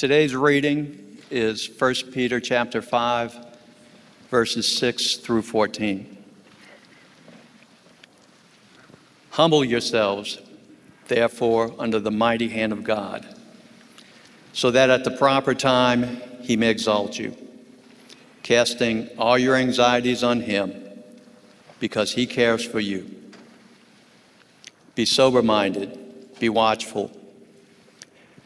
Today's reading is 1 Peter chapter 5 verses 6 through 14. Humble yourselves therefore under the mighty hand of God so that at the proper time he may exalt you, casting all your anxieties on him because he cares for you. Be sober minded, be watchful.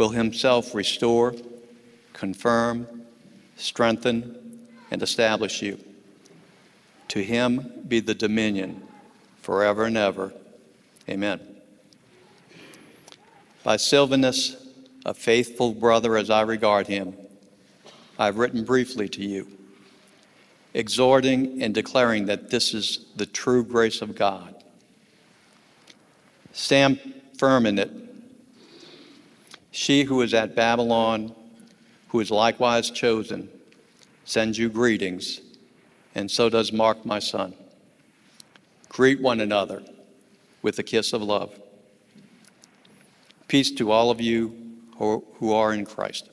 will himself restore, confirm, strengthen, and establish you. To him be the dominion forever and ever. Amen. By Silvanus, a faithful brother as I regard him, I've written briefly to you, exhorting and declaring that this is the true grace of God. Stand firm in it. She who is at Babylon, who is likewise chosen, sends you greetings, and so does Mark, my son. Greet one another with a kiss of love. Peace to all of you who are in Christ.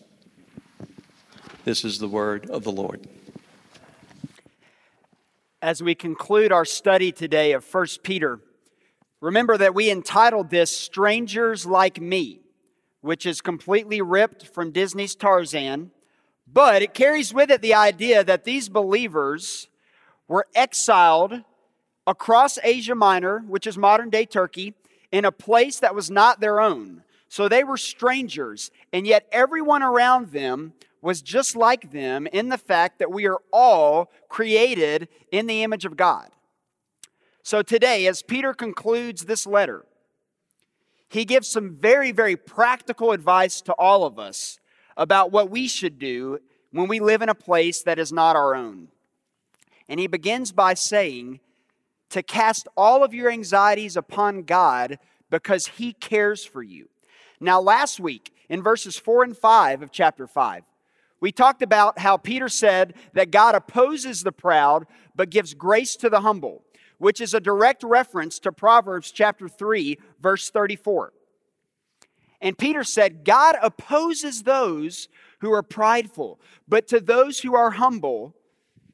This is the word of the Lord. As we conclude our study today of 1 Peter, remember that we entitled this Strangers Like Me, which is completely ripped from Disney's Tarzan, but it carries with it the idea that these believers were exiled across Asia Minor, which is modern day Turkey, in a place that was not their own. So they were strangers, and yet everyone around them was just like them in the fact that we are all created in the image of God. So today, as Peter concludes this letter, he gives some very, very practical advice to all of us about what we should do when we live in a place that is not our own. And he begins by saying to cast all of your anxieties upon God because he cares for you. Now, last week, in verses 4 and 5 of chapter 5, we talked about how Peter said that God opposes the proud but gives grace to the humble, which is a direct reference to Proverbs chapter 3, verse 34. And Peter said, God opposes those who are prideful, but to those who are humble,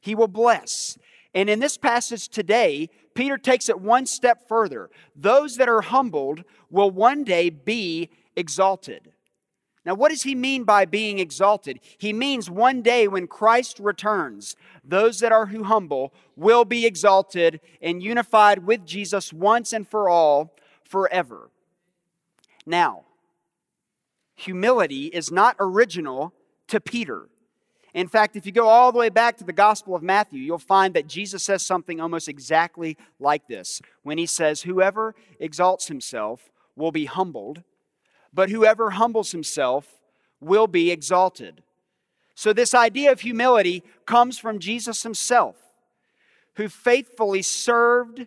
he will bless. And in this passage today, Peter takes it one step further. Those that are humbled will one day be exalted. Now, what does he mean by being exalted? He means one day when Christ returns, those that are who humble will be exalted and unified with Jesus once and for all forever. Now, humility is not original to Peter. In fact, if you go all the way back to the Gospel of Matthew, you'll find that Jesus says something almost exactly like this when he says, Whoever exalts himself will be humbled but whoever humbles himself will be exalted. So, this idea of humility comes from Jesus himself, who faithfully served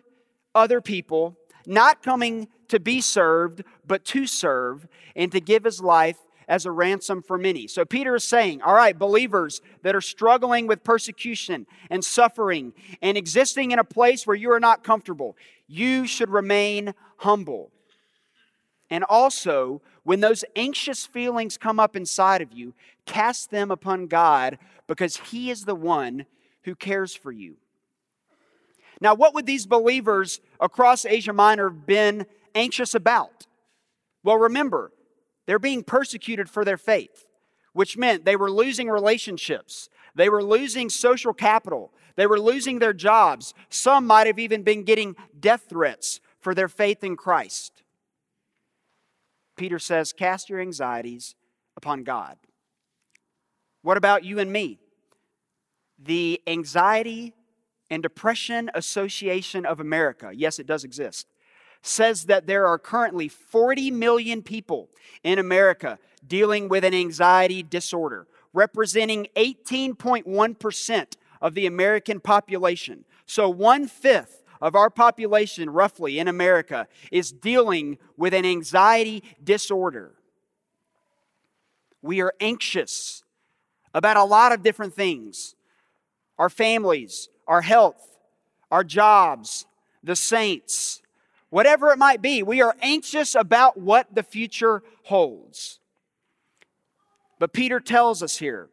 other people, not coming to be served, but to serve and to give his life as a ransom for many. So, Peter is saying, All right, believers that are struggling with persecution and suffering and existing in a place where you are not comfortable, you should remain humble. And also, when those anxious feelings come up inside of you, cast them upon God because He is the one who cares for you. Now, what would these believers across Asia Minor have been anxious about? Well, remember, they're being persecuted for their faith, which meant they were losing relationships, they were losing social capital, they were losing their jobs. Some might have even been getting death threats for their faith in Christ. Peter says, Cast your anxieties upon God. What about you and me? The Anxiety and Depression Association of America, yes, it does exist, says that there are currently 40 million people in America dealing with an anxiety disorder, representing 18.1% of the American population. So, one fifth of our population, roughly in America, is dealing with an anxiety disorder. We are anxious about a lot of different things our families, our health, our jobs, the saints, whatever it might be. We are anxious about what the future holds. But Peter tells us here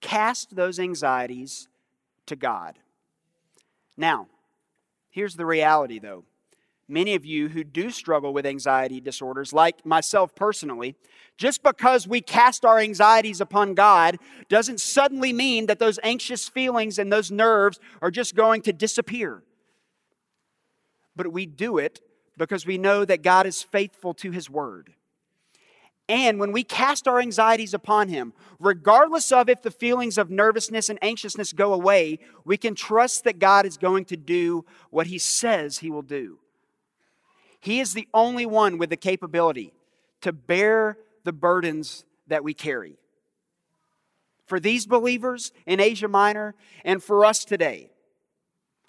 cast those anxieties to God. Now, here's the reality though. Many of you who do struggle with anxiety disorders, like myself personally, just because we cast our anxieties upon God doesn't suddenly mean that those anxious feelings and those nerves are just going to disappear. But we do it because we know that God is faithful to His word. And when we cast our anxieties upon Him, regardless of if the feelings of nervousness and anxiousness go away, we can trust that God is going to do what He says He will do. He is the only one with the capability to bear the burdens that we carry. For these believers in Asia Minor and for us today,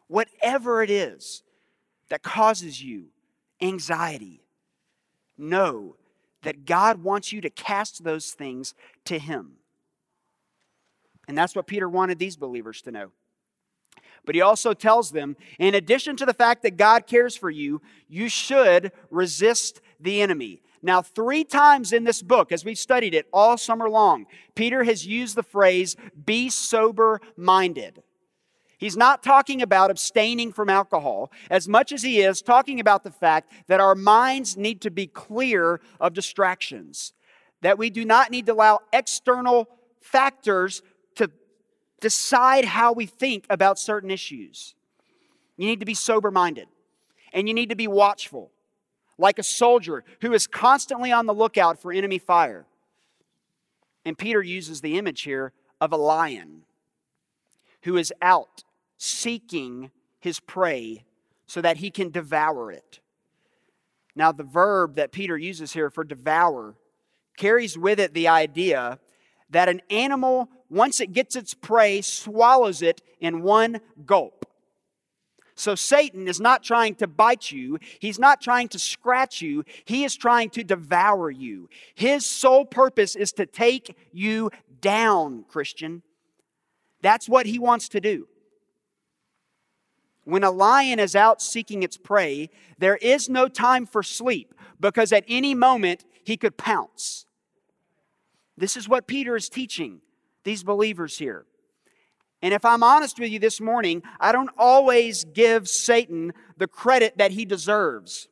whatever it is that causes you anxiety, know that God wants you to cast those things to Him. And that's what Peter wanted these believers to know. But he also tells them, in addition to the fact that God cares for you, you should resist the enemy. Now, three times in this book, as we've studied it all summer long, Peter has used the phrase, be sober minded. He's not talking about abstaining from alcohol as much as he is talking about the fact that our minds need to be clear of distractions, that we do not need to allow external factors to decide how we think about certain issues. You need to be sober minded and you need to be watchful, like a soldier who is constantly on the lookout for enemy fire. And Peter uses the image here of a lion who is out seeking his prey so that he can devour it. Now, the verb that Peter uses here for devour carries with it the idea that an animal, once it gets its prey, swallows it in one gulp. So Satan is not trying to bite you. He's not trying to scratch you. He is trying to devour you. His sole purpose is to take you down, Christian. That's what he wants to do. When a lion is out seeking its prey, there is no time for sleep because at any moment he could pounce. This is what Peter is teaching these believers here. And if I'm honest with you this morning, I don't always give Satan the credit that he deserves.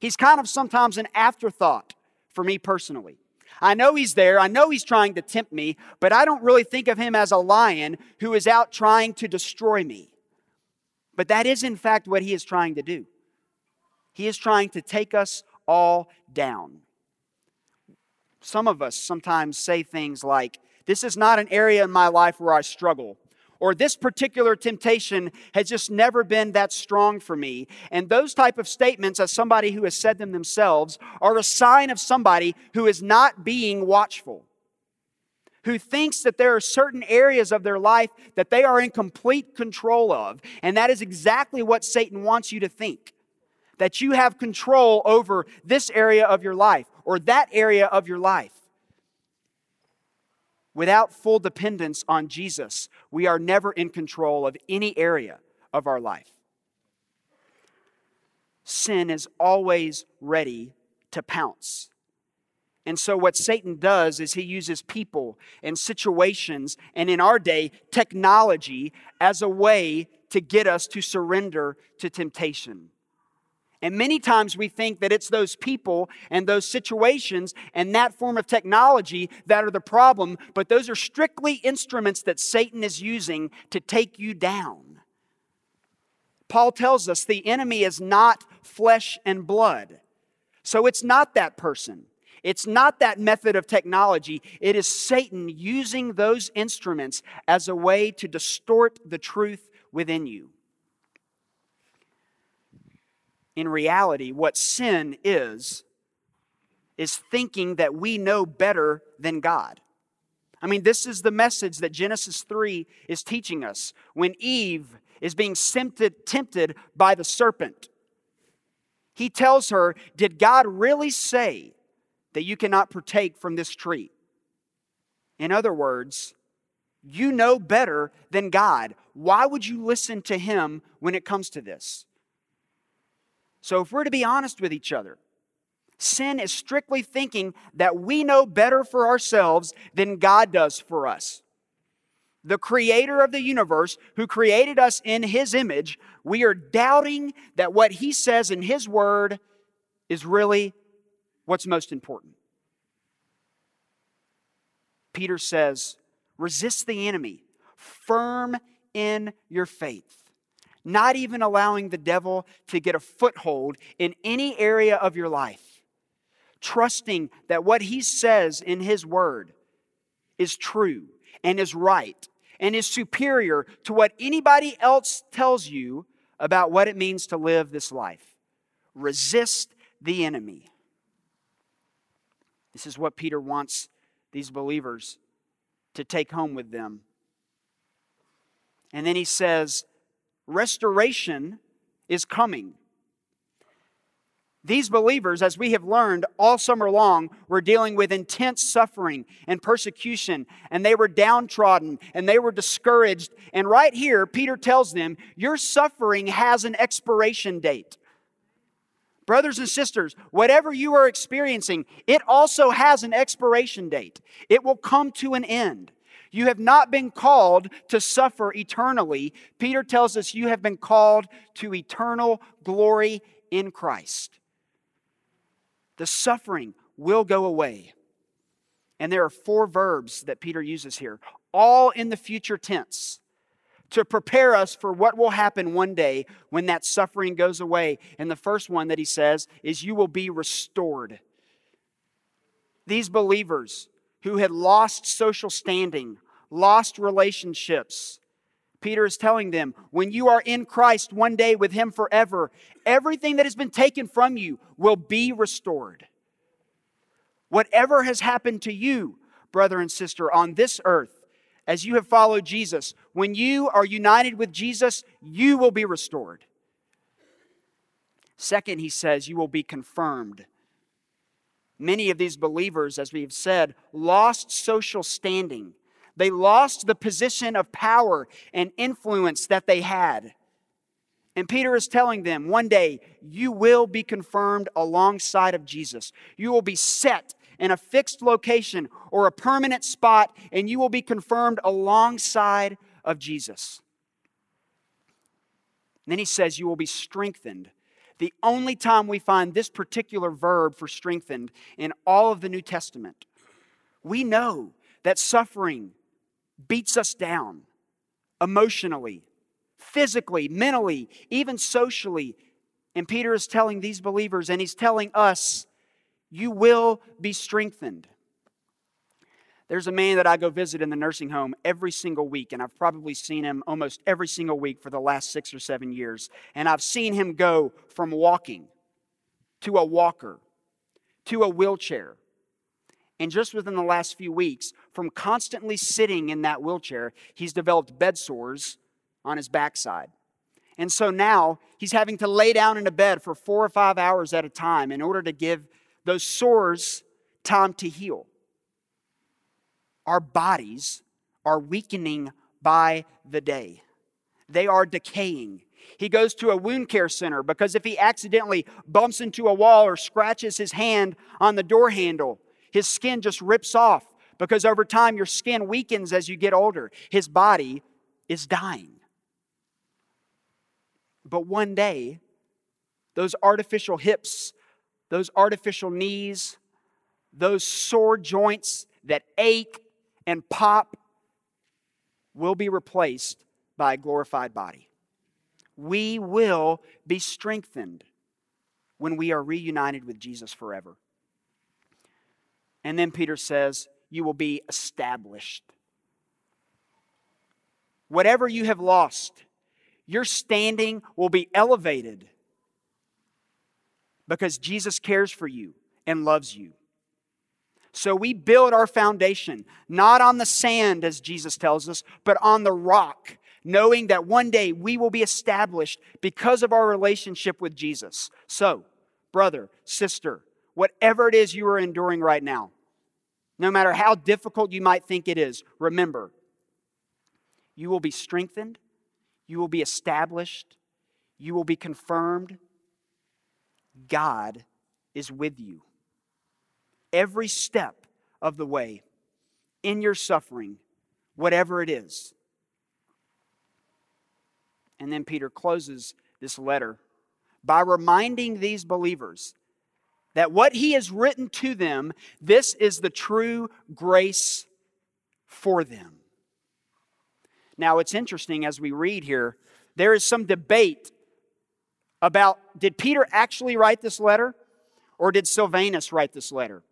He's kind of sometimes an afterthought for me personally. I know he's there. I know he's trying to tempt me, but I don't really think of him as a lion who is out trying to destroy me. But that is, in fact, what he is trying to do. He is trying to take us all down. Some of us sometimes say things like, This is not an area in my life where I struggle. Or this particular temptation has just never been that strong for me. And those type of statements, as somebody who has said them themselves, are a sign of somebody who is not being watchful who thinks that there are certain areas of their life that they are in complete control of. And that is exactly what Satan wants you to think that you have control over this area of your life or that area of your life. Without full dependence on Jesus, we are never in control of any area of our life. Sin is always ready to pounce. And so, what Satan does is he uses people and situations, and in our day, technology, as a way to get us to surrender to temptation. And many times we think that it's those people and those situations and that form of technology that are the problem, but those are strictly instruments that Satan is using to take you down. Paul tells us the enemy is not flesh and blood. So it's not that person. It's not that method of technology. It is Satan using those instruments as a way to distort the truth within you. In reality, what sin is, is thinking that we know better than God. I mean, this is the message that Genesis 3 is teaching us when Eve is being tempted, tempted by the serpent. He tells her, Did God really say that you cannot partake from this tree? In other words, you know better than God. Why would you listen to Him when it comes to this? So, if we're to be honest with each other, sin is strictly thinking that we know better for ourselves than God does for us. The creator of the universe, who created us in His image, we are doubting that what He says in His word is really what's most important. Peter says, resist the enemy, firm in your faith not even allowing the devil to get a foothold in any area of your life. Trusting that what he says in his word is true and is right and is superior to what anybody else tells you about what it means to live this life. Resist the enemy. This is what Peter wants these believers to take home with them. And then he says, restoration is coming. These believers, as we have learned all summer long, were dealing with intense suffering and persecution, and they were downtrodden and they were discouraged. And right here, Peter tells them, Your suffering has an expiration date. Brothers and sisters, whatever you are experiencing, it also has an expiration date. It will come to an end. You have not been called to suffer eternally. Peter tells us you have been called to eternal glory in Christ. The suffering will go away. And there are four verbs that Peter uses here, all in the future tense, to prepare us for what will happen one day when that suffering goes away. And the first one that he says is, You will be restored. These believers who had lost social standing, lost relationships. Peter is telling them, when you are in Christ one day with Him forever, everything that has been taken from you will be restored. Whatever has happened to you, brother and sister, on this earth, as you have followed Jesus, when you are united with Jesus, you will be restored. Second, he says, you will be confirmed. Many of these believers, as we've said, lost social standing. They lost the position of power and influence that they had. And Peter is telling them one day, you will be confirmed alongside of Jesus. You will be set in a fixed location or a permanent spot, and you will be confirmed alongside of Jesus. And then he says, You will be strengthened the only time we find this particular verb for strengthened in all of the New Testament. We know that suffering beats us down emotionally, physically, mentally, even socially. And Peter is telling these believers, and he's telling us, you will be strengthened. There's a man that I go visit in the nursing home every single week, and I've probably seen him almost every single week for the last six or seven years. And I've seen him go from walking to a walker to a wheelchair. And just within the last few weeks, from constantly sitting in that wheelchair, he's developed bed sores on his backside. And so now he's having to lay down in a bed for four or five hours at a time in order to give those sores time to heal our bodies are weakening by the day. They are decaying. He goes to a wound care center because if he accidentally bumps into a wall or scratches his hand on the door handle, his skin just rips off because over time your skin weakens as you get older. His body is dying. But one day, those artificial hips, those artificial knees, those sore joints that ache and pop will be replaced by a glorified body. We will be strengthened when we are reunited with Jesus forever. And then Peter says, You will be established. Whatever you have lost, your standing will be elevated because Jesus cares for you and loves you. So we build our foundation not on the sand, as Jesus tells us, but on the rock, knowing that one day we will be established because of our relationship with Jesus. So, brother, sister, whatever it is you are enduring right now, no matter how difficult you might think it is, remember, you will be strengthened, you will be established, you will be confirmed. God is with you. Every step of the way in your suffering, whatever it is. And then Peter closes this letter by reminding these believers that what he has written to them, this is the true grace for them. Now, it's interesting as we read here, there is some debate about did Peter actually write this letter or did Silvanus write this letter?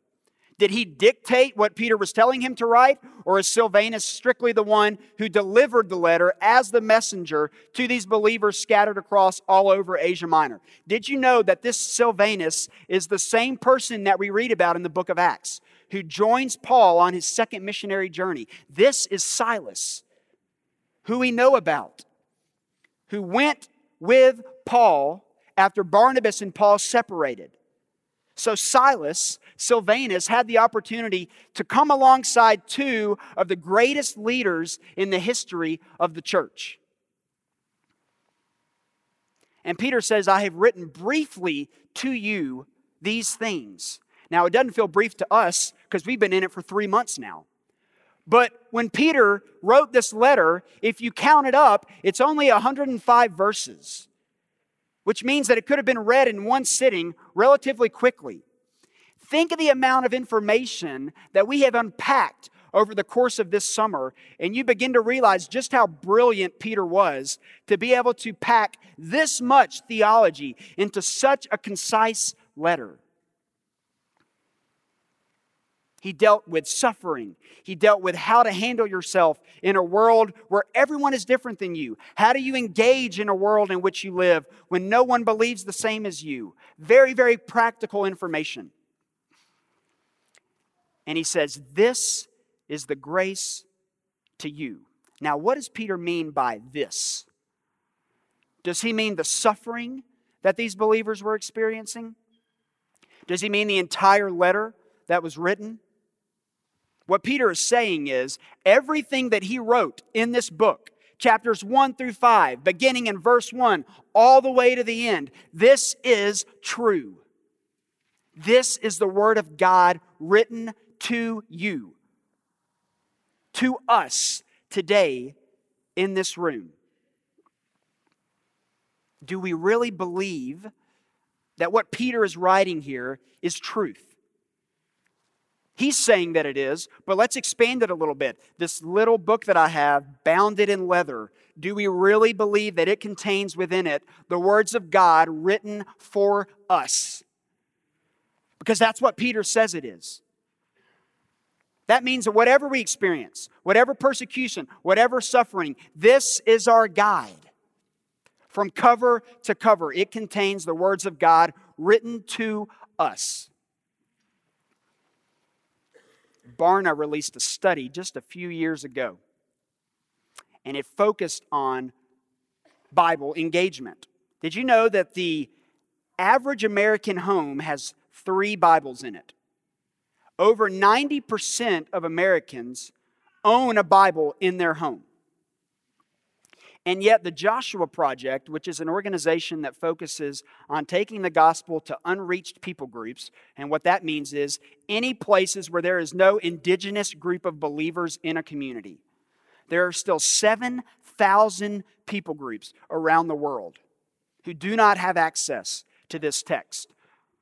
Did he dictate what Peter was telling him to write, or is Silvanus strictly the one who delivered the letter as the messenger to these believers scattered across all over Asia Minor? Did you know that this Silvanus is the same person that we read about in the book of Acts, who joins Paul on his second missionary journey? This is Silas, who we know about, who went with Paul after Barnabas and Paul separated. So Silas, Silvanus, had the opportunity to come alongside two of the greatest leaders in the history of the church. And Peter says, I have written briefly to you these things. Now, it doesn't feel brief to us because we've been in it for three months now. But when Peter wrote this letter, if you count it up, it's only 105 verses which means that it could have been read in one sitting relatively quickly. Think of the amount of information that we have unpacked over the course of this summer, and you begin to realize just how brilliant Peter was to be able to pack this much theology into such a concise letter. He dealt with suffering. He dealt with how to handle yourself in a world where everyone is different than you. How do you engage in a world in which you live when no one believes the same as you? Very, very practical information. And he says, This is the grace to you. Now, what does Peter mean by this? Does he mean the suffering that these believers were experiencing? Does he mean the entire letter that was written? What Peter is saying is everything that he wrote in this book, chapters 1 through 5, beginning in verse 1, all the way to the end, this is true. This is the Word of God written to you, to us today in this room. Do we really believe that what Peter is writing here is truth? He's saying that it is, but let's expand it a little bit. This little book that I have, bounded in leather, do we really believe that it contains within it the words of God written for us? Because that's what Peter says it is. That means that whatever we experience, whatever persecution, whatever suffering, this is our guide. From cover to cover, it contains the words of God written to us. Barna released a study just a few years ago, and it focused on Bible engagement. Did you know that the average American home has three Bibles in it? Over 90% of Americans own a Bible in their home. And yet, the Joshua Project, which is an organization that focuses on taking the gospel to unreached people groups, and what that means is any places where there is no indigenous group of believers in a community. There are still 7,000 people groups around the world who do not have access to this text.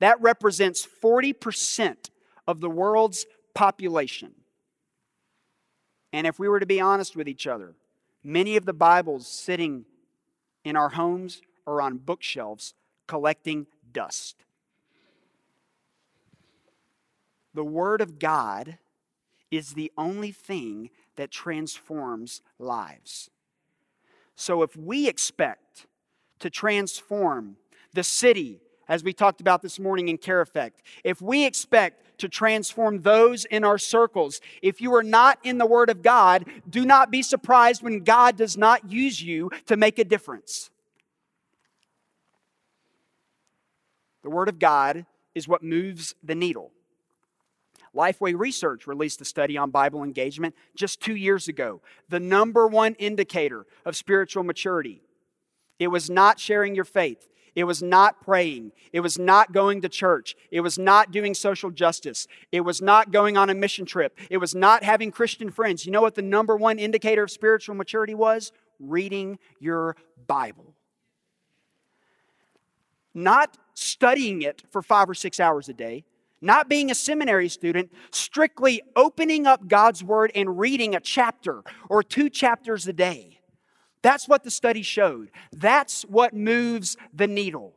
That represents 40% of the world's population. And if we were to be honest with each other, Many of the Bibles sitting in our homes or on bookshelves collecting dust. The Word of God is the only thing that transforms lives. So if we expect to transform the city, as we talked about this morning in Care Effect, if we expect to transform those in our circles. If you are not in the Word of God, do not be surprised when God does not use you to make a difference. The Word of God is what moves the needle. Lifeway Research released a study on Bible engagement just two years ago. The number one indicator of spiritual maturity. It was not sharing your faith. It was not praying. It was not going to church. It was not doing social justice. It was not going on a mission trip. It was not having Christian friends. You know what the number one indicator of spiritual maturity was? Reading your Bible. Not studying it for five or six hours a day, not being a seminary student, strictly opening up God's Word and reading a chapter or two chapters a day. That's what the study showed. That's what moves the needle.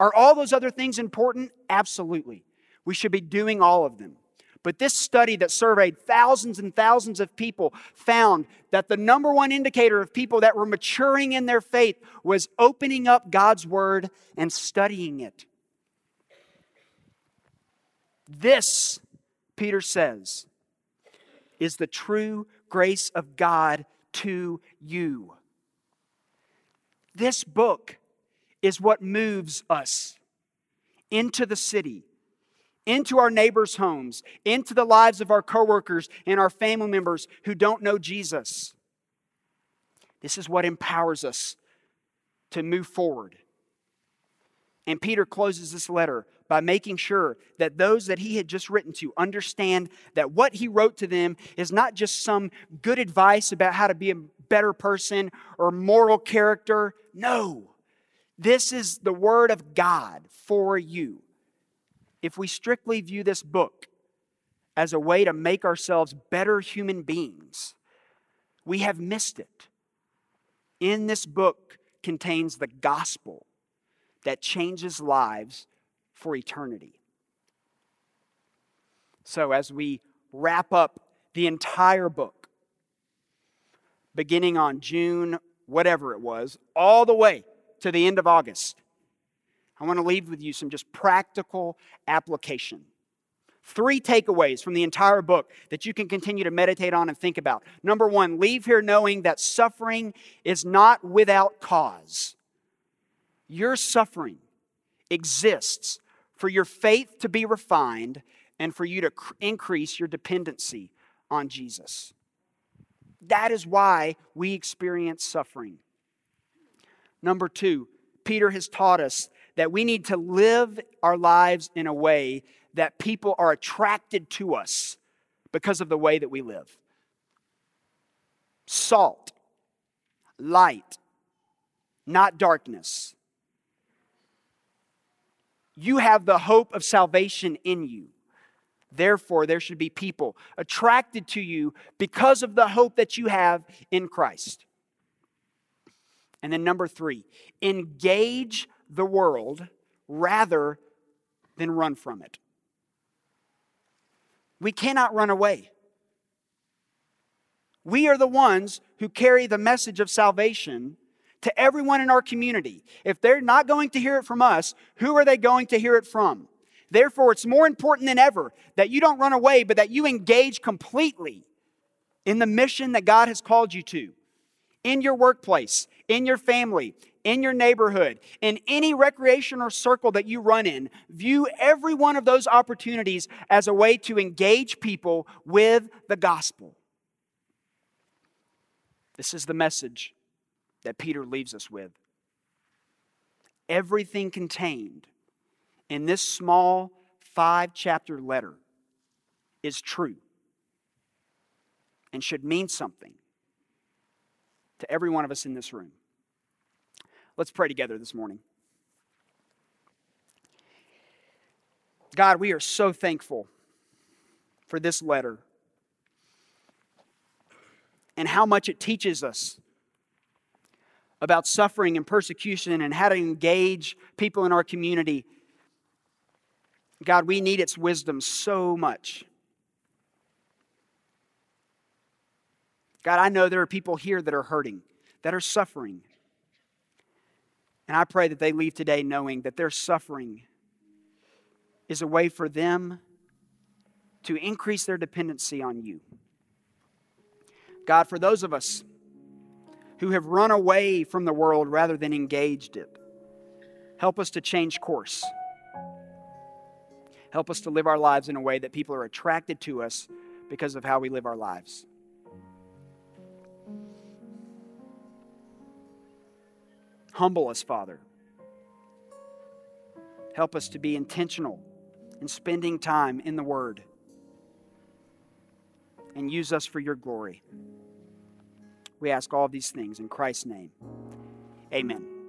Are all those other things important? Absolutely. We should be doing all of them. But this study that surveyed thousands and thousands of people found that the number one indicator of people that were maturing in their faith was opening up God's Word and studying it. This, Peter says, is the true grace of God to you. This book is what moves us into the city, into our neighbors' homes, into the lives of our coworkers and our family members who don't know Jesus. This is what empowers us to move forward. And Peter closes this letter by making sure that those that he had just written to understand that what he wrote to them is not just some good advice about how to be a better person or moral character. No, this is the Word of God for you. If we strictly view this book as a way to make ourselves better human beings, we have missed it. In this book contains the gospel that changes lives for eternity. So, as we wrap up the entire book, beginning on June, whatever it was, all the way to the end of August, I want to leave with you some just practical application. Three takeaways from the entire book that you can continue to meditate on and think about. Number one, leave here knowing that suffering is not without cause. Your suffering exists for your faith to be refined and for you to cr- increase your dependency on Jesus. That is why we experience suffering. Number two, Peter has taught us that we need to live our lives in a way that people are attracted to us because of the way that we live. Salt, light, not darkness. You have the hope of salvation in you. Therefore, there should be people attracted to you because of the hope that you have in Christ. And then, number three, engage the world rather than run from it. We cannot run away. We are the ones who carry the message of salvation to everyone in our community. If they're not going to hear it from us, who are they going to hear it from? Therefore, it's more important than ever that you don't run away, but that you engage completely in the mission that God has called you to. In your workplace, in your family, in your neighborhood, in any recreation or circle that you run in, view every one of those opportunities as a way to engage people with the gospel. This is the message that Peter leaves us with. Everything contained in this small five chapter letter is true and should mean something to every one of us in this room. Let's pray together this morning. God, we are so thankful for this letter and how much it teaches us about suffering and persecution and how to engage people in our community. God, we need its wisdom so much. God, I know there are people here that are hurting, that are suffering. And I pray that they leave today knowing that their suffering is a way for them to increase their dependency on you. God, for those of us who have run away from the world rather than engaged it, help us to change course. Help us to live our lives in a way that people are attracted to us because of how we live our lives. Humble us, Father. Help us to be intentional in spending time in the Word. And use us for your glory. We ask all these things in Christ's name. Amen.